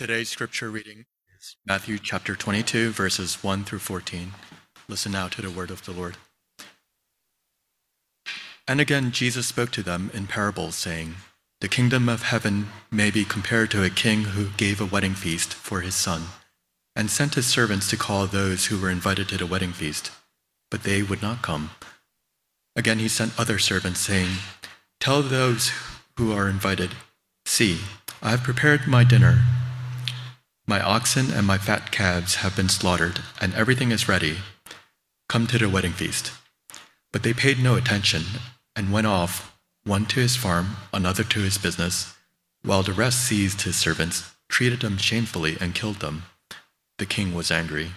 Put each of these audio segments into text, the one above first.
Today's scripture reading is Matthew chapter 22, verses 1 through 14. Listen now to the word of the Lord. And again, Jesus spoke to them in parables, saying, The kingdom of heaven may be compared to a king who gave a wedding feast for his son, and sent his servants to call those who were invited to the wedding feast, but they would not come. Again, he sent other servants, saying, Tell those who are invited, See, I have prepared my dinner. My oxen and my fat calves have been slaughtered, and everything is ready. Come to the wedding feast. But they paid no attention and went off, one to his farm, another to his business, while the rest seized his servants, treated them shamefully, and killed them. The king was angry,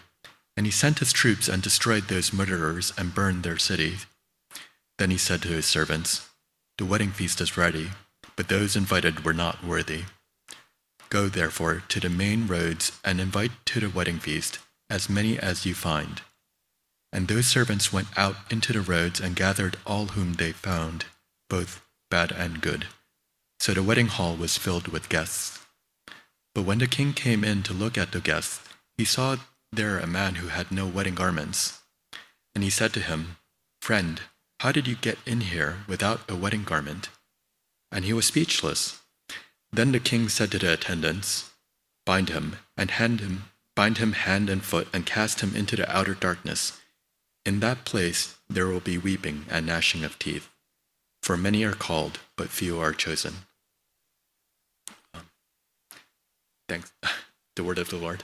and he sent his troops and destroyed those murderers and burned their city. Then he said to his servants, The wedding feast is ready, but those invited were not worthy. Go therefore to the main roads and invite to the wedding feast as many as you find. And those servants went out into the roads and gathered all whom they found, both bad and good. So the wedding hall was filled with guests. But when the king came in to look at the guests, he saw there a man who had no wedding garments. And he said to him, Friend, how did you get in here without a wedding garment? And he was speechless. Then the king said to the attendants, Bind him and hand him, bind him hand and foot, and cast him into the outer darkness. In that place there will be weeping and gnashing of teeth, for many are called, but few are chosen. Um, thanks. The word of the Lord.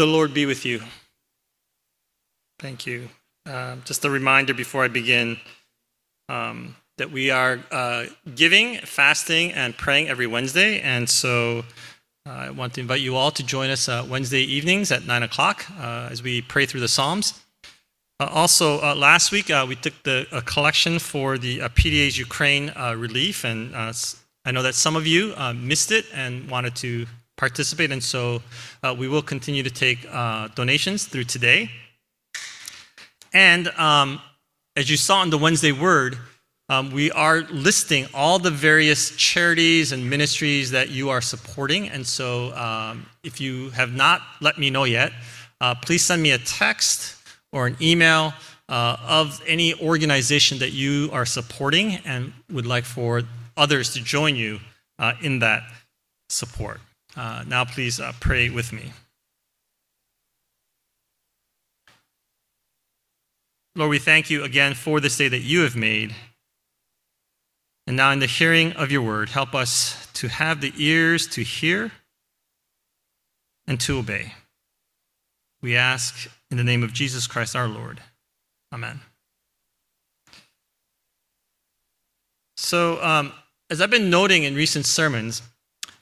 The Lord be with you. Thank you. Uh, just a reminder before I begin um, that we are uh, giving, fasting, and praying every Wednesday. And so uh, I want to invite you all to join us uh, Wednesday evenings at 9 o'clock uh, as we pray through the Psalms. Uh, also, last week we took the collection for the PDA's Ukraine relief, and I know that some of you missed it and wanted to participate. And so uh, we will continue to take uh, donations through today. And um, as you saw in the Wednesday Word, um, we are listing all the various charities and ministries that you are supporting. And so um, if you have not let me know yet, uh, please send me a text or an email uh, of any organization that you are supporting and would like for others to join you uh, in that support. Uh, now, please uh, pray with me. Lord, we thank you again for this day that you have made. And now, in the hearing of your word, help us to have the ears to hear and to obey. We ask in the name of Jesus Christ our Lord. Amen. So, um, as I've been noting in recent sermons,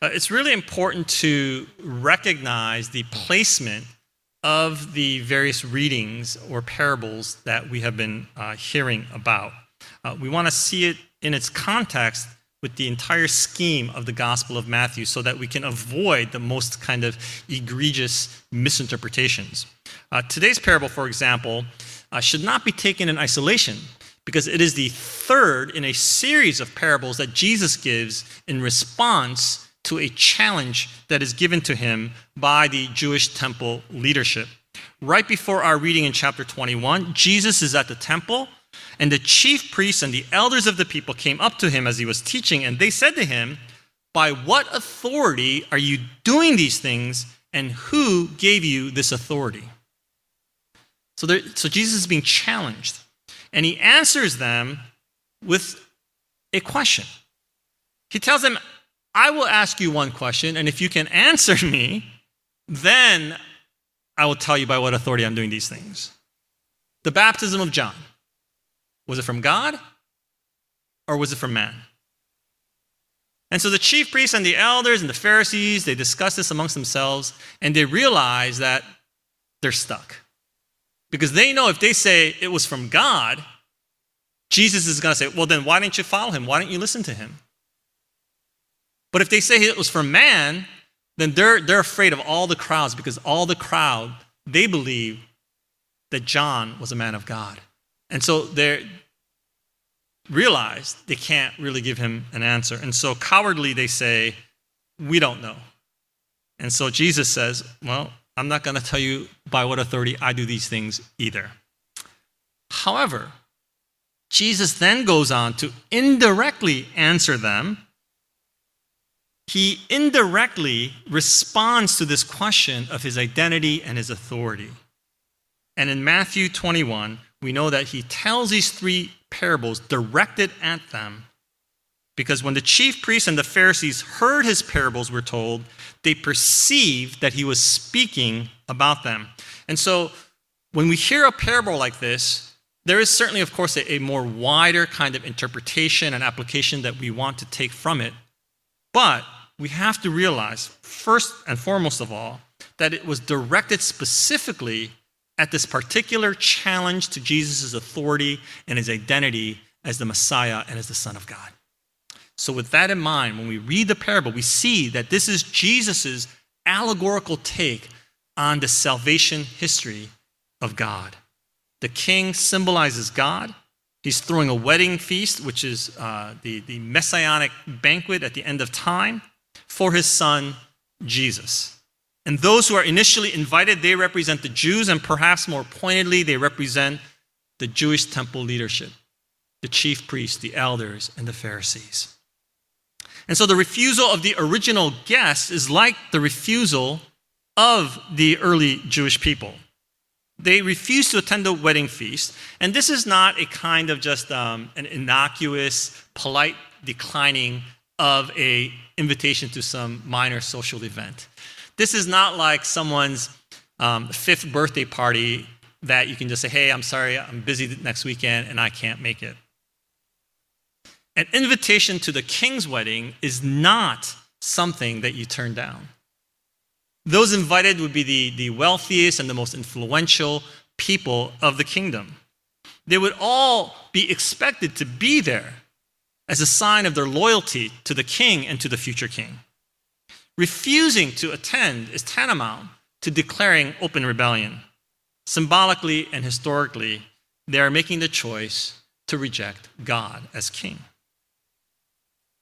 uh, it's really important to recognize the placement of the various readings or parables that we have been uh, hearing about. Uh, we want to see it in its context with the entire scheme of the Gospel of Matthew so that we can avoid the most kind of egregious misinterpretations. Uh, today's parable, for example, uh, should not be taken in isolation because it is the third in a series of parables that Jesus gives in response to a challenge that is given to him by the Jewish temple leadership. Right before our reading in chapter 21, Jesus is at the temple, and the chief priests and the elders of the people came up to him as he was teaching, and they said to him, By what authority are you doing these things, and who gave you this authority? So, there, so Jesus is being challenged, and he answers them with a question. He tells them, I will ask you one question, and if you can answer me, then I will tell you by what authority I'm doing these things. The baptism of John, was it from God or was it from man? And so the chief priests and the elders and the Pharisees, they discuss this amongst themselves and they realize that they're stuck. Because they know if they say it was from God, Jesus is going to say, well, then why didn't you follow him? Why didn't you listen to him? But if they say it was for man, then they're, they're afraid of all the crowds because all the crowd, they believe that John was a man of God. And so they realize they can't really give him an answer. And so cowardly they say, We don't know. And so Jesus says, Well, I'm not going to tell you by what authority I do these things either. However, Jesus then goes on to indirectly answer them. He indirectly responds to this question of his identity and his authority. And in Matthew 21, we know that he tells these three parables directed at them because when the chief priests and the Pharisees heard his parables, we're told, they perceived that he was speaking about them. And so when we hear a parable like this, there is certainly, of course, a, a more wider kind of interpretation and application that we want to take from it. But we have to realize, first and foremost of all, that it was directed specifically at this particular challenge to Jesus' authority and his identity as the Messiah and as the Son of God. So, with that in mind, when we read the parable, we see that this is Jesus' allegorical take on the salvation history of God. The king symbolizes God. He's throwing a wedding feast, which is uh, the, the messianic banquet at the end of time, for his son, Jesus. And those who are initially invited, they represent the Jews, and perhaps more pointedly, they represent the Jewish temple leadership, the chief priests, the elders, and the Pharisees. And so the refusal of the original guests is like the refusal of the early Jewish people. They refuse to attend the wedding feast, and this is not a kind of just um, an innocuous, polite declining of a invitation to some minor social event. This is not like someone's um, fifth birthday party that you can just say, hey, I'm sorry, I'm busy next weekend and I can't make it. An invitation to the king's wedding is not something that you turn down. Those invited would be the, the wealthiest and the most influential people of the kingdom. They would all be expected to be there as a sign of their loyalty to the king and to the future king. Refusing to attend is tantamount to declaring open rebellion. Symbolically and historically, they are making the choice to reject God as king.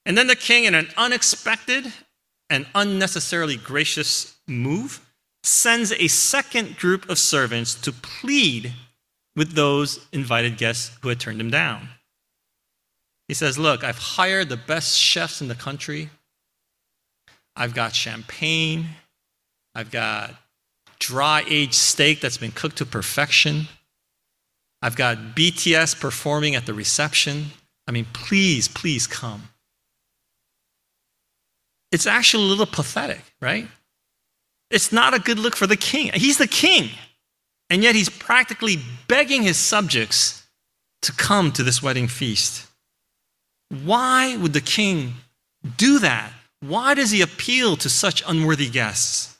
And then the king, in an unexpected and unnecessarily gracious move, sends a second group of servants to plead with those invited guests who had turned him down. He says, Look, I've hired the best chefs in the country. I've got champagne. I've got dry aged steak that's been cooked to perfection. I've got BTS performing at the reception. I mean, please, please come. It's actually a little pathetic, right? It's not a good look for the king. He's the king. And yet he's practically begging his subjects to come to this wedding feast. Why would the king do that? Why does he appeal to such unworthy guests?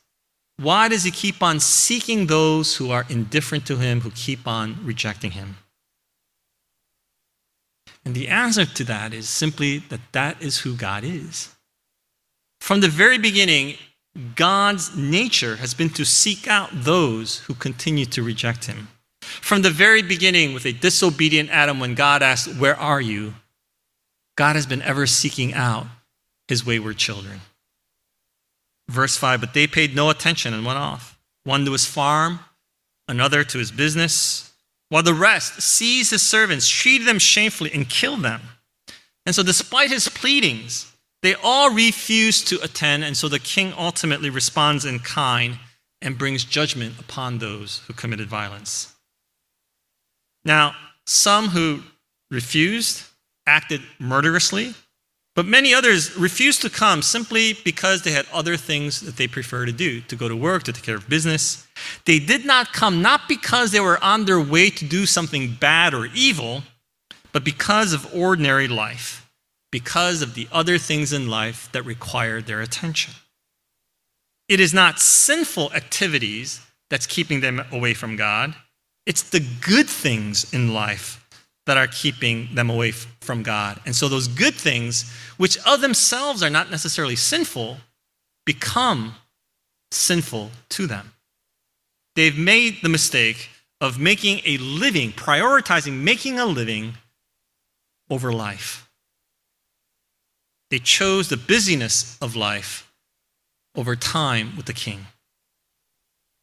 Why does he keep on seeking those who are indifferent to him, who keep on rejecting him? And the answer to that is simply that that is who God is. From the very beginning, God's nature has been to seek out those who continue to reject him. From the very beginning, with a disobedient Adam, when God asked, Where are you? God has been ever seeking out his wayward children. Verse 5 But they paid no attention and went off, one to his farm, another to his business, while the rest seized his servants, treated them shamefully, and killed them. And so, despite his pleadings, they all refused to attend, and so the king ultimately responds in kind and brings judgment upon those who committed violence. Now, some who refused acted murderously, but many others refused to come simply because they had other things that they prefer to do to go to work, to take care of business. They did not come not because they were on their way to do something bad or evil, but because of ordinary life, because of the other things in life that required their attention. It is not sinful activities that's keeping them away from God, it's the good things in life that are keeping them away from God. And so those good things, which of themselves are not necessarily sinful, become sinful to them. They've made the mistake of making a living, prioritizing making a living over life. They chose the busyness of life over time with the king.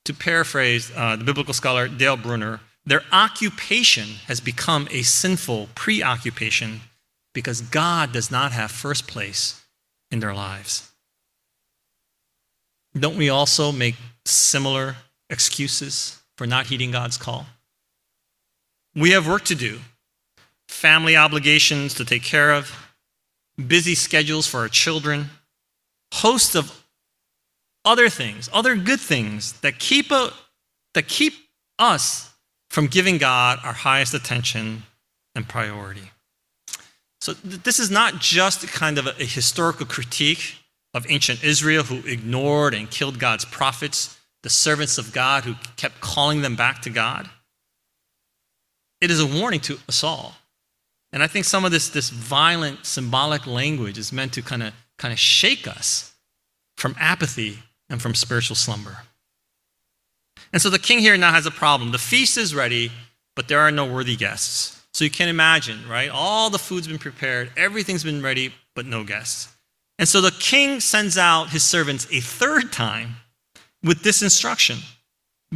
To paraphrase uh, the biblical scholar Dale Bruner, their occupation has become a sinful preoccupation because God does not have first place in their lives. Don't we also make similar excuses for not heeding God's call? We have work to do, family obligations to take care of, busy schedules for our children, hosts of other things, other good things that keep, a, that keep us from giving God our highest attention and priority. So, th- this is not just kind of a, a historical critique of ancient Israel who ignored and killed God's prophets, the servants of God who kept calling them back to God. It is a warning to us all. And I think some of this, this violent symbolic language is meant to kind of kind of shake us from apathy and from spiritual slumber. And so the king here now has a problem. The feast is ready, but there are no worthy guests. So you can imagine, right? All the food's been prepared, everything's been ready, but no guests. And so the king sends out his servants a third time with this instruction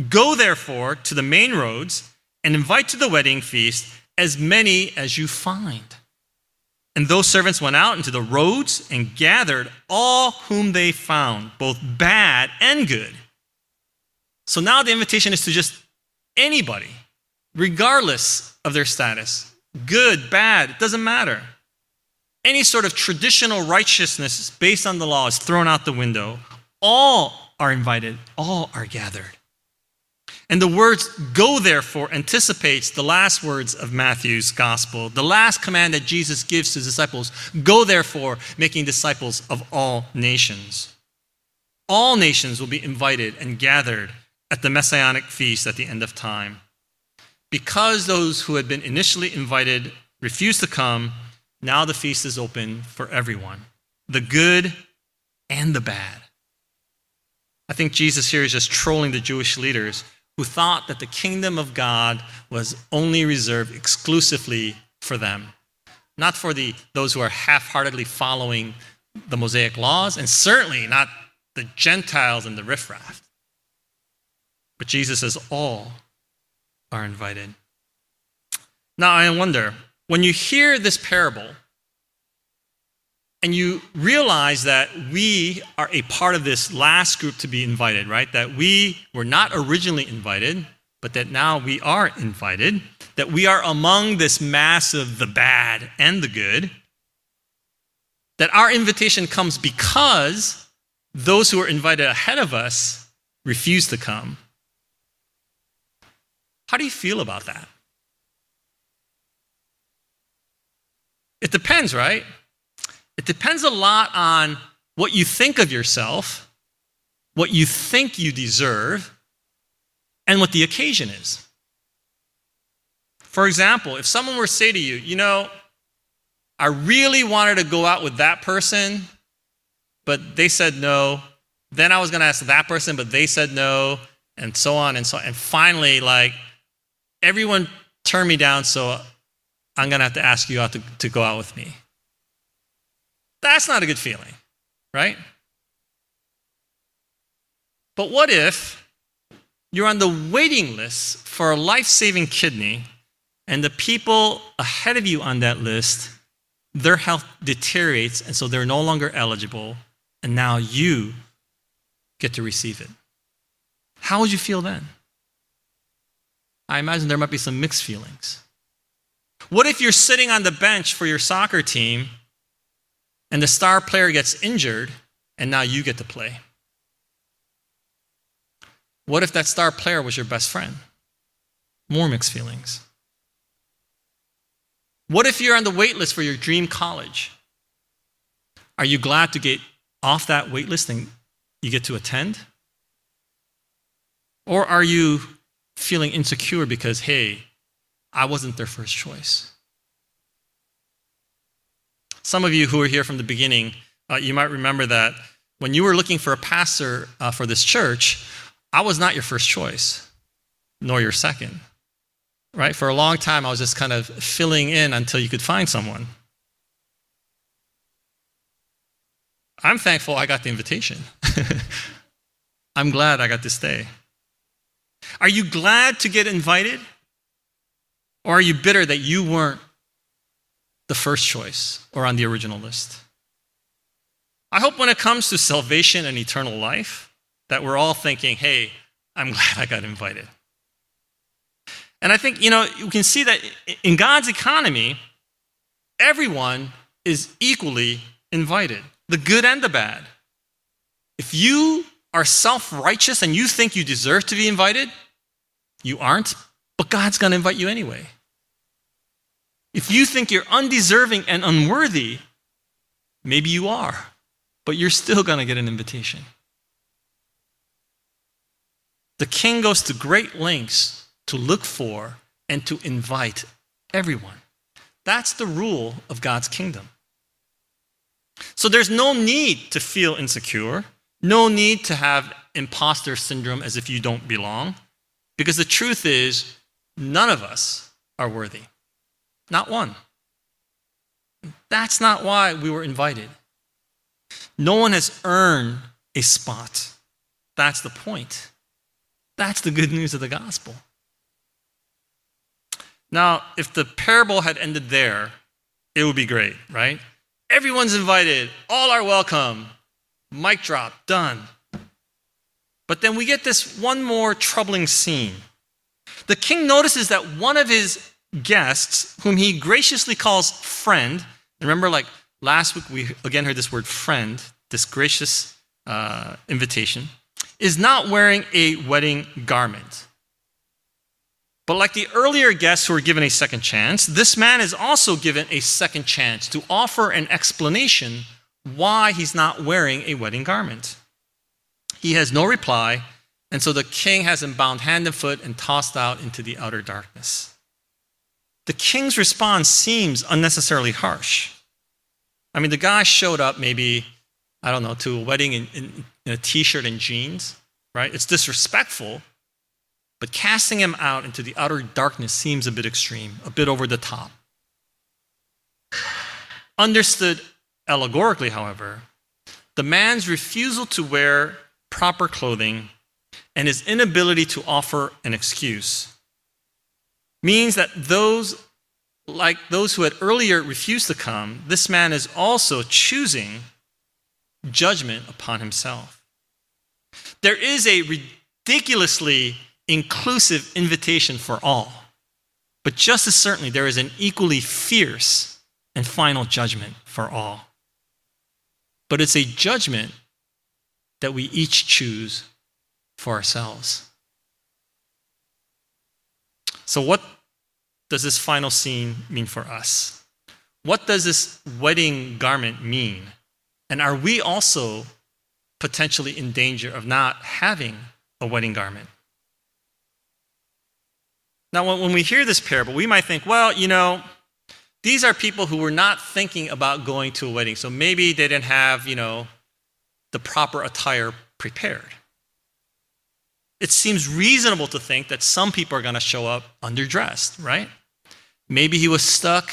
Go therefore to the main roads and invite to the wedding feast as many as you find. And those servants went out into the roads and gathered all whom they found, both bad and good. So now the invitation is to just anybody, regardless of their status good, bad, it doesn't matter. Any sort of traditional righteousness based on the law is thrown out the window. All are invited, all are gathered. And the words go therefore anticipates the last words of Matthew's gospel, the last command that Jesus gives to his disciples go therefore, making disciples of all nations. All nations will be invited and gathered at the messianic feast at the end of time. Because those who had been initially invited refused to come, now the feast is open for everyone the good and the bad. I think Jesus here is just trolling the Jewish leaders who thought that the kingdom of God was only reserved exclusively for them, not for the, those who are half heartedly following the Mosaic laws, and certainly not the Gentiles and the riffraff. But Jesus says all are invited. Now, I wonder when you hear this parable, and you realize that we are a part of this last group to be invited, right? That we were not originally invited, but that now we are invited, that we are among this mass of the bad and the good, that our invitation comes because those who are invited ahead of us refuse to come. How do you feel about that? It depends, right? It depends a lot on what you think of yourself, what you think you deserve, and what the occasion is. For example, if someone were to say to you, you know, I really wanted to go out with that person, but they said no. Then I was going to ask that person, but they said no, and so on and so on. And finally, like, everyone turned me down, so I'm going to have to ask you out to, to go out with me. That's not a good feeling, right? But what if you're on the waiting list for a life saving kidney, and the people ahead of you on that list, their health deteriorates, and so they're no longer eligible, and now you get to receive it? How would you feel then? I imagine there might be some mixed feelings. What if you're sitting on the bench for your soccer team and the star player gets injured, and now you get to play? What if that star player was your best friend? More mixed feelings. What if you're on the wait list for your dream college? Are you glad to get off that wait list and you get to attend? Or are you feeling insecure because, hey, I wasn't their first choice? Some of you who are here from the beginning, uh, you might remember that when you were looking for a pastor uh, for this church, I was not your first choice. nor your second. Right? For a long time, I was just kind of filling in until you could find someone. I'm thankful I got the invitation. I'm glad I got to stay. Are you glad to get invited? Or are you bitter that you weren't the first choice or on the original list? I hope when it comes to salvation and eternal life, that we're all thinking, hey, I'm glad I got invited. And I think, you know, you can see that in God's economy, everyone is equally invited the good and the bad. If you are self righteous and you think you deserve to be invited, you aren't, but God's going to invite you anyway. If you think you're undeserving and unworthy, maybe you are, but you're still going to get an invitation. The king goes to great lengths to look for and to invite everyone. That's the rule of God's kingdom. So there's no need to feel insecure, no need to have imposter syndrome as if you don't belong, because the truth is, none of us are worthy. Not one. That's not why we were invited. No one has earned a spot. That's the point. That's the good news of the gospel. Now, if the parable had ended there, it would be great, right? Everyone's invited, all are welcome. Mic drop, done. But then we get this one more troubling scene. The king notices that one of his guests, whom he graciously calls friend, remember, like last week, we again heard this word friend, this gracious uh, invitation, is not wearing a wedding garment. But like the earlier guests who were given a second chance, this man is also given a second chance to offer an explanation why he's not wearing a wedding garment. He has no reply, and so the king has him bound hand and foot and tossed out into the outer darkness. The king's response seems unnecessarily harsh. I mean, the guy showed up maybe, I don't know, to a wedding in, in, in a t shirt and jeans, right? It's disrespectful, but casting him out into the utter darkness seems a bit extreme, a bit over the top. Understood allegorically, however, the man's refusal to wear proper clothing and his inability to offer an excuse means that those like those who had earlier refused to come this man is also choosing judgment upon himself there is a ridiculously inclusive invitation for all. But just as certainly, there is an equally fierce and final judgment for all. But it's a judgment that we each choose for ourselves. So, what does this final scene mean for us? What does this wedding garment mean? And are we also potentially in danger of not having a wedding garment? Now, when we hear this parable, we might think, well, you know, these are people who were not thinking about going to a wedding. So maybe they didn't have, you know, the proper attire prepared. It seems reasonable to think that some people are going to show up underdressed, right? Maybe he was stuck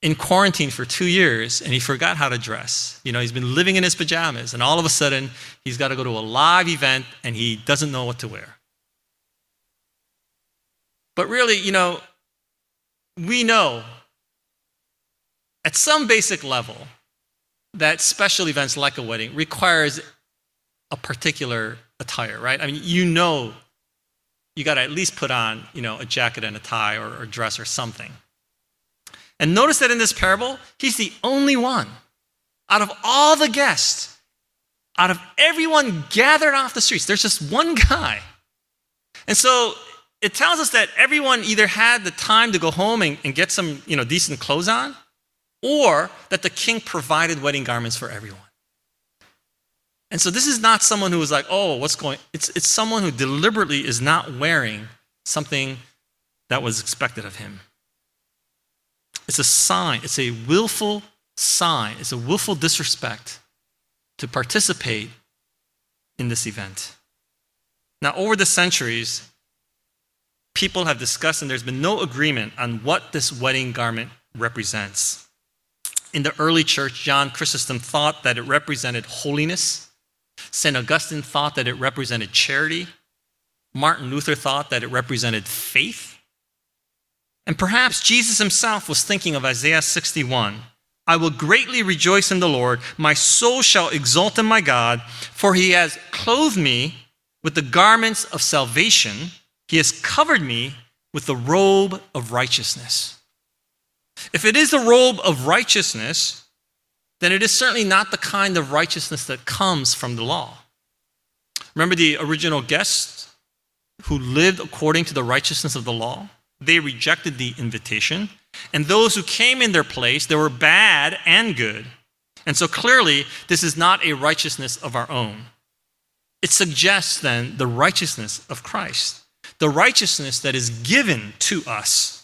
in quarantine for two years and he forgot how to dress. You know, he's been living in his pajamas and all of a sudden he's got to go to a live event and he doesn't know what to wear. But really, you know, we know at some basic level that special events like a wedding requires a particular attire, right? I mean, you know you got to at least put on, you know, a jacket and a tie or, or dress or something. And notice that in this parable, he's the only one out of all the guests, out of everyone gathered off the streets, there's just one guy. And so it tells us that everyone either had the time to go home and, and get some you know, decent clothes on, or that the king provided wedding garments for everyone. And so this is not someone who is like, oh, what's going it's it's someone who deliberately is not wearing something that was expected of him. It's a sign, it's a willful sign, it's a willful disrespect to participate in this event. Now, over the centuries, people have discussed, and there's been no agreement on what this wedding garment represents. In the early church, John Chrysostom thought that it represented holiness. St. Augustine thought that it represented charity. Martin Luther thought that it represented faith. And perhaps Jesus himself was thinking of Isaiah 61 I will greatly rejoice in the Lord. My soul shall exult in my God, for he has clothed me with the garments of salvation. He has covered me with the robe of righteousness. If it is the robe of righteousness, then it is certainly not the kind of righteousness that comes from the law. Remember the original guests who lived according to the righteousness of the law? They rejected the invitation. And those who came in their place, they were bad and good. And so clearly, this is not a righteousness of our own. It suggests then the righteousness of Christ, the righteousness that is given to us.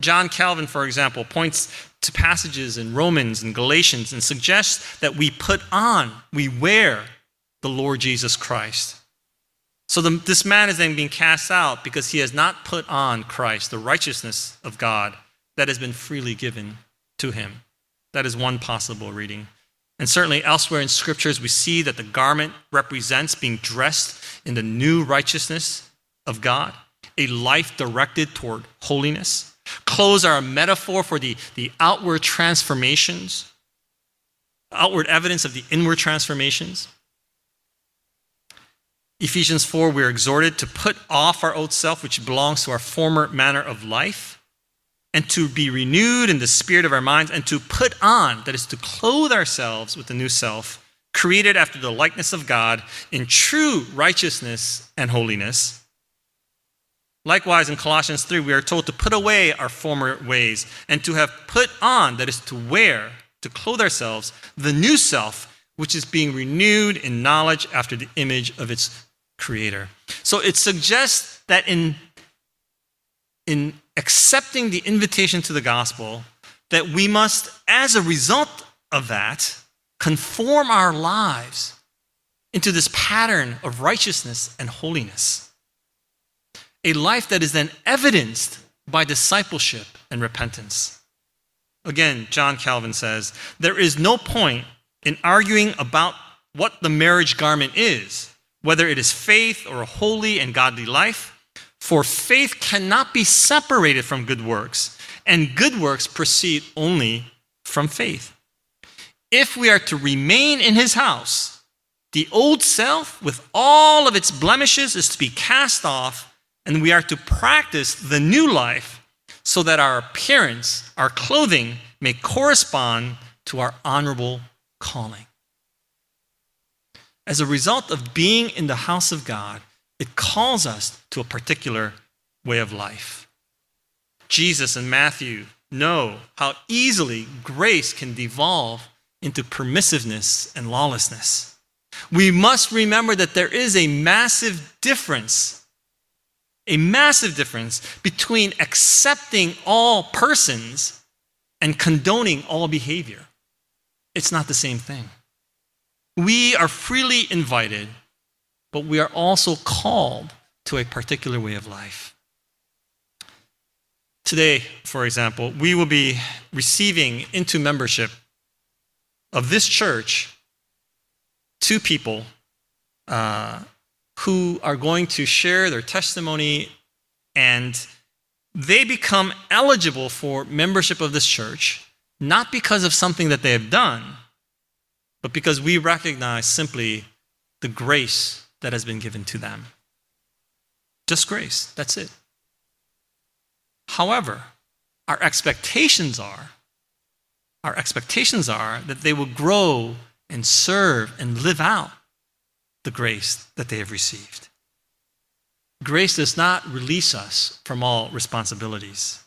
John Calvin, for example, points to passages in Romans and Galatians and suggests that we put on, we wear the Lord Jesus Christ. So the, this man is then being cast out because he has not put on Christ, the righteousness of God that has been freely given to him. That is one possible reading. And certainly elsewhere in scriptures, we see that the garment represents being dressed in the new righteousness of God, a life directed toward holiness. Clothes are a metaphor for the, the outward transformations, outward evidence of the inward transformations. Ephesians 4, we're exhorted to put off our old self, which belongs to our former manner of life, and to be renewed in the spirit of our minds, and to put on, that is, to clothe ourselves with the new self, created after the likeness of God in true righteousness and holiness. Likewise, in Colossians 3, we are told to put away our former ways and to have put on, that is, to wear, to clothe ourselves, the new self, which is being renewed in knowledge after the image of its creator. So it suggests that in, in accepting the invitation to the gospel, that we must, as a result of that, conform our lives into this pattern of righteousness and holiness. A life that is then evidenced by discipleship and repentance. Again, John Calvin says, there is no point in arguing about what the marriage garment is whether it is faith or a holy and godly life. For faith cannot be separated from good works, and good works proceed only from faith. If we are to remain in his house, the old self, with all of its blemishes, is to be cast off, and we are to practice the new life so that our appearance, our clothing, may correspond to our honorable calling. As a result of being in the house of God, it calls us to a particular way of life. Jesus and Matthew know how easily grace can devolve into permissiveness and lawlessness. We must remember that there is a massive difference, a massive difference between accepting all persons and condoning all behavior. It's not the same thing. We are freely invited, but we are also called to a particular way of life. Today, for example, we will be receiving into membership of this church two people uh, who are going to share their testimony and they become eligible for membership of this church not because of something that they have done but because we recognize simply the grace that has been given to them. Just grace, that's it. However, our expectations are our expectations are that they will grow and serve and live out the grace that they have received. Grace does not release us from all responsibilities.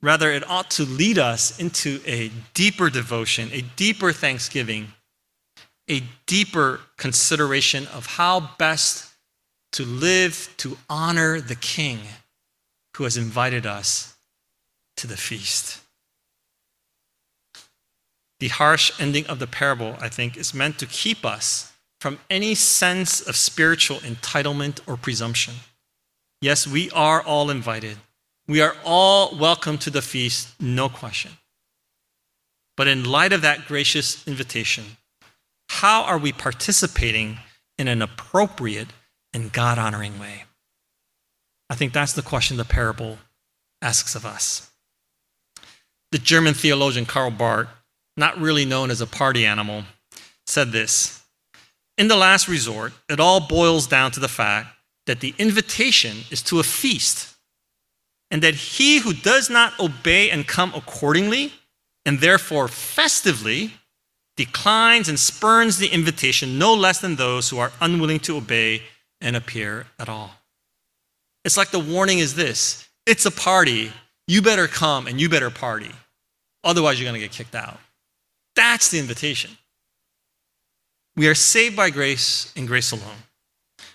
Rather, it ought to lead us into a deeper devotion, a deeper thanksgiving a deeper consideration of how best to live to honor the King who has invited us to the feast. The harsh ending of the parable, I think, is meant to keep us from any sense of spiritual entitlement or presumption. Yes, we are all invited. We are all welcome to the feast, no question. But in light of that gracious invitation, how are we participating in an appropriate and God honoring way? I think that's the question the parable asks of us. The German theologian Karl Barth, not really known as a party animal, said this In the last resort, it all boils down to the fact that the invitation is to a feast, and that he who does not obey and come accordingly, and therefore festively, declines and spurns the invitation no less than those who are unwilling to obey and appear at all. It's like the warning is this it's a party. You better come and you better party. Otherwise, you're going to get kicked out. That's the invitation. We are saved by grace and grace alone.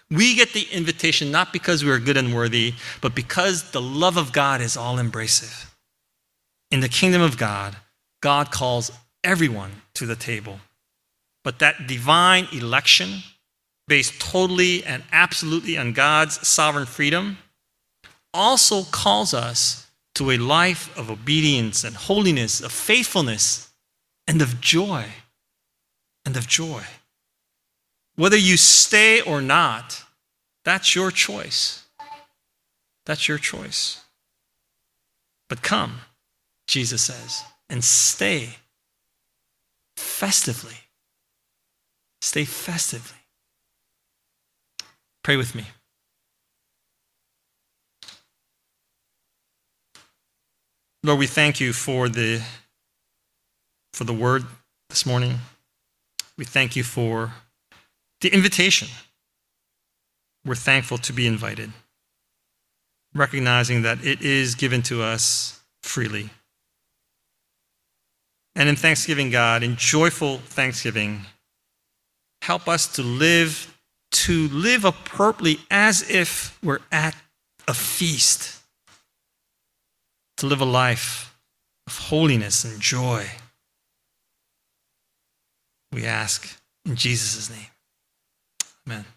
We get the invitation not because we are good and worthy, but because the love of God is all embracive. In the kingdom of God, God calls everyone to the table. But that divine election, based totally and absolutely on God's sovereign freedom, also calls us to a life of obedience and holiness, of faithfulness, and of joy. And of joy. Whether you stay or not, that's your choice. That's your choice. But come, Jesus says, and stay festively. Stay festively. Pray with me. Lord, we thank you for the, for the word this morning. We thank you for the invitation. We're thankful to be invited, recognizing that it is given to us freely. And in thanksgiving, God, in joyful thanksgiving, help us to live to live appropriately as if we're at a feast. To live a life of holiness and joy. We ask in Jesus' name. Amen.